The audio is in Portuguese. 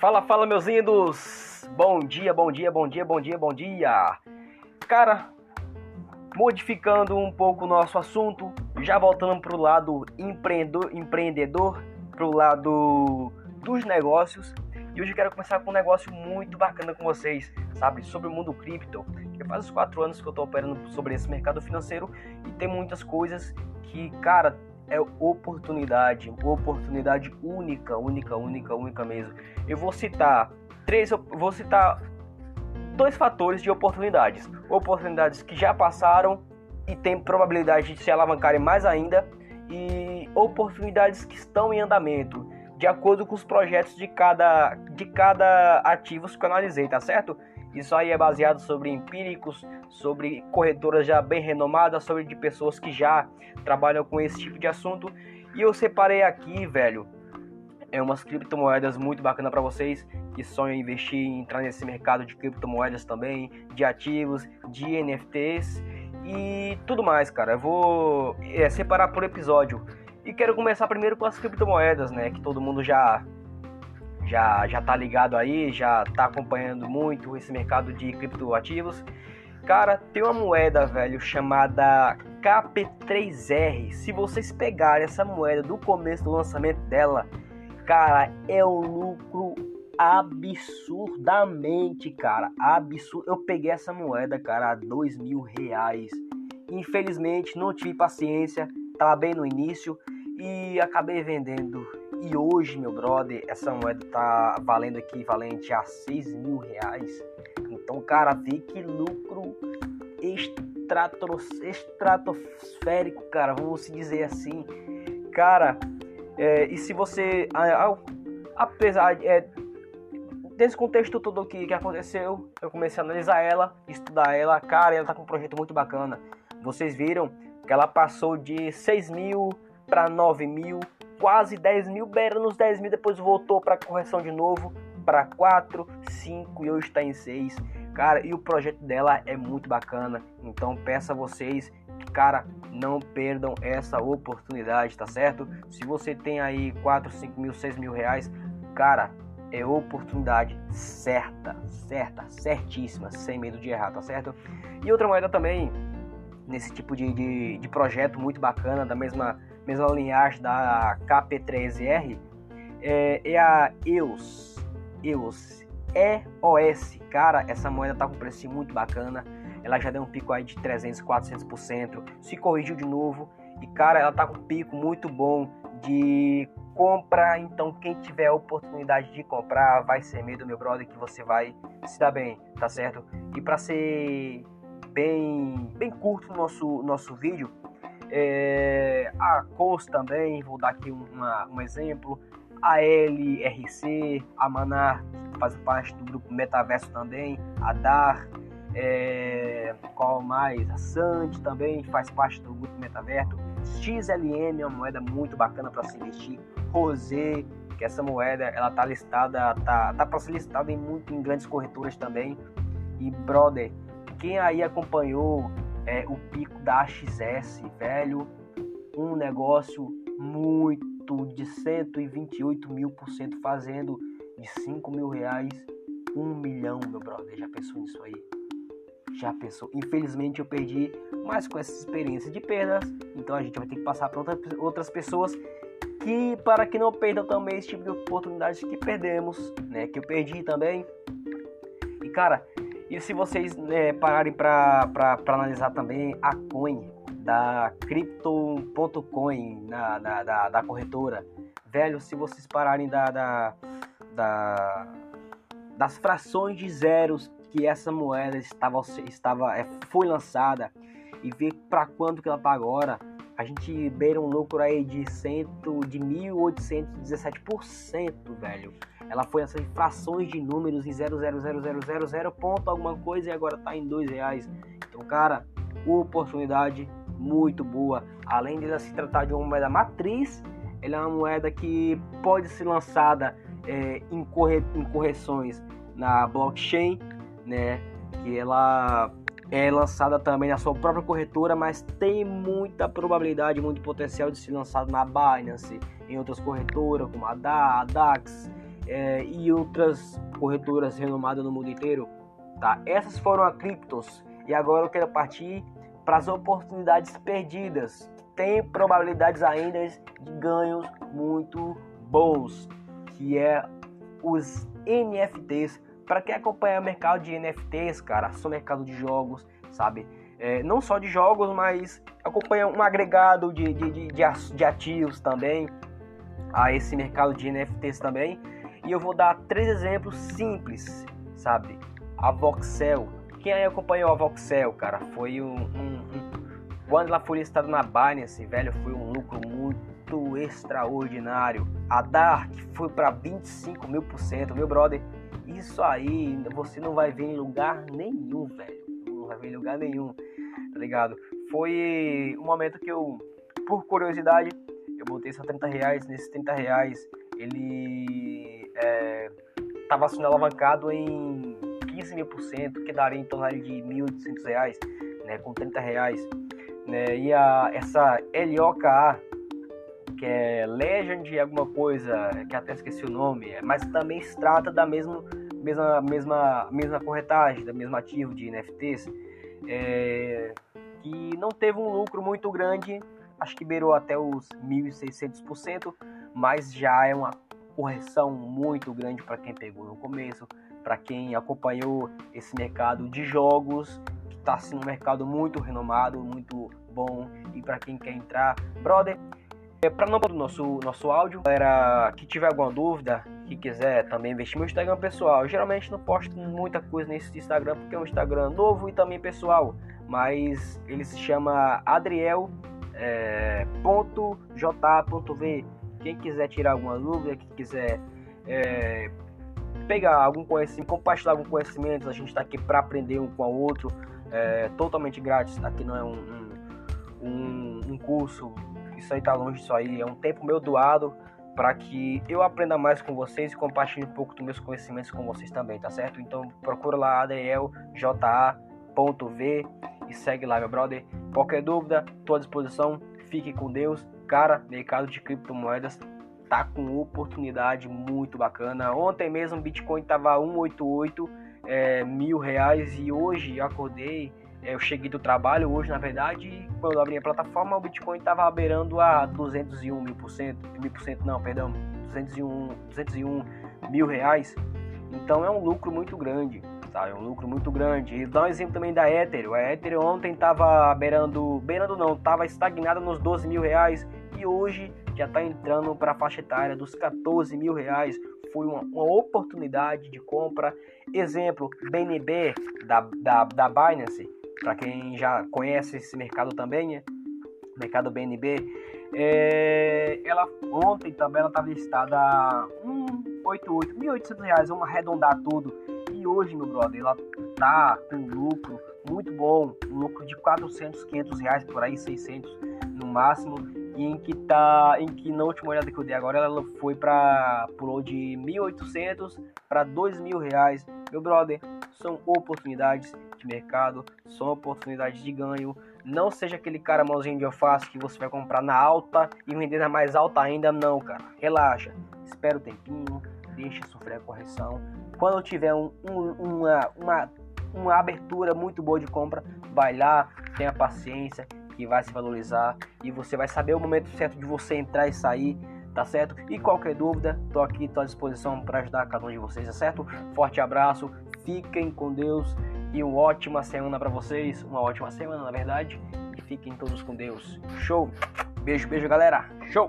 Fala, fala, meus lindos! Bom dia, bom dia, bom dia, bom dia, bom dia! Cara, modificando um pouco o nosso assunto, já voltando pro lado empreendedor, empreendedor pro lado dos negócios. E hoje eu quero começar com um negócio muito bacana com vocês, sabe? Sobre o mundo cripto. Já faz uns 4 anos que eu tô operando sobre esse mercado financeiro e tem muitas coisas que, cara, é oportunidade, oportunidade única, única, única, única mesmo. Eu vou citar três, vou citar dois fatores de oportunidades, oportunidades que já passaram e tem probabilidade de se alavancarem mais ainda e oportunidades que estão em andamento, de acordo com os projetos de cada de cada ativos que eu analisei, tá certo? Isso aí é baseado sobre empíricos, sobre corretoras já bem renomadas, sobre de pessoas que já trabalham com esse tipo de assunto. E eu separei aqui, velho, é umas criptomoedas muito bacana para vocês que sonham em investir, entrar nesse mercado de criptomoedas também, de ativos, de NFTs e tudo mais, cara. Eu vou é, separar por episódio. E quero começar primeiro com as criptomoedas, né, que todo mundo já já já tá ligado aí, já tá acompanhando muito esse mercado de criptoativos. Cara, tem uma moeda, velho, chamada KP3R. Se vocês pegarem essa moeda do começo do lançamento dela, cara, é um lucro absurdamente, cara. Absurdo. Eu peguei essa moeda, cara, a dois mil reais. Infelizmente, não tive paciência, tava bem no início e acabei vendendo e hoje, meu brother, essa moeda tá valendo equivalente a 6 mil reais. Então, cara, vê que lucro estratosférico, cara, vamos dizer assim. Cara, é, e se você, apesar é, desse contexto todo que, que aconteceu, eu comecei a analisar ela, estudar ela, cara, ela tá com um projeto muito bacana. Vocês viram que ela passou de 6 mil para 9 mil quase 10 mil, beira nos 10 mil, depois voltou para correção de novo, para 4, 5 e hoje está em 6. Cara, e o projeto dela é muito bacana, então peço a vocês cara, não perdam essa oportunidade, tá certo? Se você tem aí 4, 5 mil, 6 mil reais, cara, é oportunidade certa, certa, certíssima, sem medo de errar, tá certo? E outra moeda também, nesse tipo de, de, de projeto muito bacana, da mesma mesma linhagem da KP3R, é, é a EOS. EOS. EOS. Cara, essa moeda tá com um preço muito bacana. Ela já deu um pico aí de 300, 400%. Se corrigiu de novo. E, cara, ela tá com um pico muito bom de compra. Então, quem tiver a oportunidade de comprar, vai ser medo, meu brother, que você vai se dar bem, tá certo? E para ser bem, bem curto o nosso, nosso vídeo, é, a COS também, vou dar aqui uma, um exemplo, a LRC, a Manar, que faz parte do grupo Metaverso também, a DAR, é, qual mais? A Sand também faz parte do grupo Metaverso, XLM é uma moeda muito bacana para se investir, Rosé, que essa moeda ela tá listada, tá, tá para ser listada em, muito, em grandes corretoras também, e brother, quem aí acompanhou é, o pico da AXS, velho, um negócio muito de 128 mil por cento fazendo de 5 mil reais um milhão, meu brother. Já pensou nisso aí? Já pensou? Infelizmente eu perdi, mas com essa experiência de perdas, então a gente vai ter que passar para outras pessoas que para que não perdam também esse tipo de oportunidade que perdemos, né? Que eu perdi também. E cara, e se vocês né, pararem para analisar também a coin da Crypto.coin na, na, da, da corretora, velho, se vocês pararem da, da, da, das frações de zeros que essa moeda estava, estava é, foi lançada e ver para quanto que ela tá agora, a gente beira um lucro aí de cento, de 1817%, velho. Ela foi essas frações de números em 0,00000 ponto alguma coisa e agora tá em dois reais. Então, cara, oportunidade muito boa. Além de ela se tratar de uma moeda matriz, ela é uma moeda que pode ser lançada é, em, corre, em correções na blockchain, né? Que ela é lançada também na sua própria corretora, mas tem muita probabilidade, muito potencial de ser lançado na Binance, em outras corretoras como a a DAX, é, e outras corretoras renomadas no mundo inteiro. Tá? Essas foram a Criptos e agora eu quero partir para as oportunidades perdidas. Tem probabilidades ainda de ganhos muito bons, que é os NFTs. Para quem acompanha o mercado de NFTs, cara, só mercado de jogos, sabe? É, não só de jogos, mas acompanha um agregado de, de, de, de ativos também a esse mercado de NFTs também. E eu vou dar três exemplos simples, sabe? A Voxel. Quem aí acompanhou a Voxel, cara, foi um, um, um... quando ela foi listada na Binance, velho, foi um lucro muito extraordinário. A Dark foi para 25 mil por cento, meu brother. Isso aí você não vai ver em lugar nenhum, velho. Não vai ver em lugar nenhum, tá ligado? Foi um momento que eu, por curiosidade, eu botei só 30 reais. Nesses 30 reais, ele é, tava sendo alavancado em 15 mil por cento, que daria em torno de 1.800 reais, né, com 30 reais. Né, e a, essa LOKA, que é Legend alguma coisa, que até esqueci o nome, mas também se trata da mesma, mesma, mesma, mesma corretagem, da mesma ativo de NFTs, é, que não teve um lucro muito grande acho que beirou até os 1.600%, mas já é uma correção muito grande para quem pegou no começo, para quem acompanhou esse mercado de jogos, que está sendo um mercado muito renomado, muito bom, e para quem quer entrar, brother. É, para não do nosso nosso áudio, galera que tiver alguma dúvida, que quiser também investir no Instagram pessoal, eu geralmente não posto muita coisa nesse Instagram porque é um Instagram novo e também pessoal, mas ele se chama Adriel é, ponto .j.v. Quem quiser tirar alguma dúvida, quem quiser é, pegar algum conhecimento, compartilhar algum conhecimento, a gente está aqui para aprender um com o outro, é, totalmente grátis. Aqui não é um, um, um curso, isso aí tá longe disso aí, é um tempo meu doado para que eu aprenda mais com vocês e compartilhe um pouco dos meus conhecimentos com vocês também, tá certo? Então procura lá adlja.v e segue lá, meu brother. Qualquer dúvida, estou à disposição. Fique com Deus. Cara, mercado de criptomoedas tá com oportunidade muito bacana. Ontem mesmo o Bitcoin tava 188 é, mil reais e hoje acordei. É, eu cheguei do trabalho hoje, na verdade, quando eu abri a plataforma, o Bitcoin tava beirando a 201 mil por cento, mil por cento não, perdão, 201, 201 mil reais. Então é um lucro muito grande tá? É um lucro muito grande. E dá um exemplo também da Ether. A Ether ontem estava beirando, beirando não, estava estagnada nos 12 mil reais e hoje já está entrando para a faixa etária dos 14 mil reais. Foi uma, uma oportunidade de compra. Exemplo, BNB da, da, da Binance, para quem já conhece esse mercado também, né? mercado BNB. É, ela ontem também ela estava listada a 188, 1.800 reais, vamos arredondar tudo e hoje, meu brother, ela tá com um lucro muito bom, um lucro de 400, 500 reais, por aí 600 no máximo, e em que tá, em que na última olhada que eu dei agora, ela foi para pulou de 1.800 para 2.000 reais. Meu brother, são oportunidades de mercado, são oportunidades de ganho. Não seja aquele cara malzinho de alface que você vai comprar na alta e vender na mais alta ainda, não, cara. Relaxa, espera o tempinho, deixa sofrer a correção quando tiver um, um, uma, uma, uma abertura muito boa de compra, vai lá, tenha paciência, que vai se valorizar e você vai saber o momento certo de você entrar e sair, tá certo? E qualquer dúvida, tô aqui, tô à disposição para ajudar cada um de vocês, tá certo? Forte abraço, fiquem com Deus e uma ótima semana para vocês, uma ótima semana na verdade, e fiquem todos com Deus. Show! Beijo, beijo galera, show!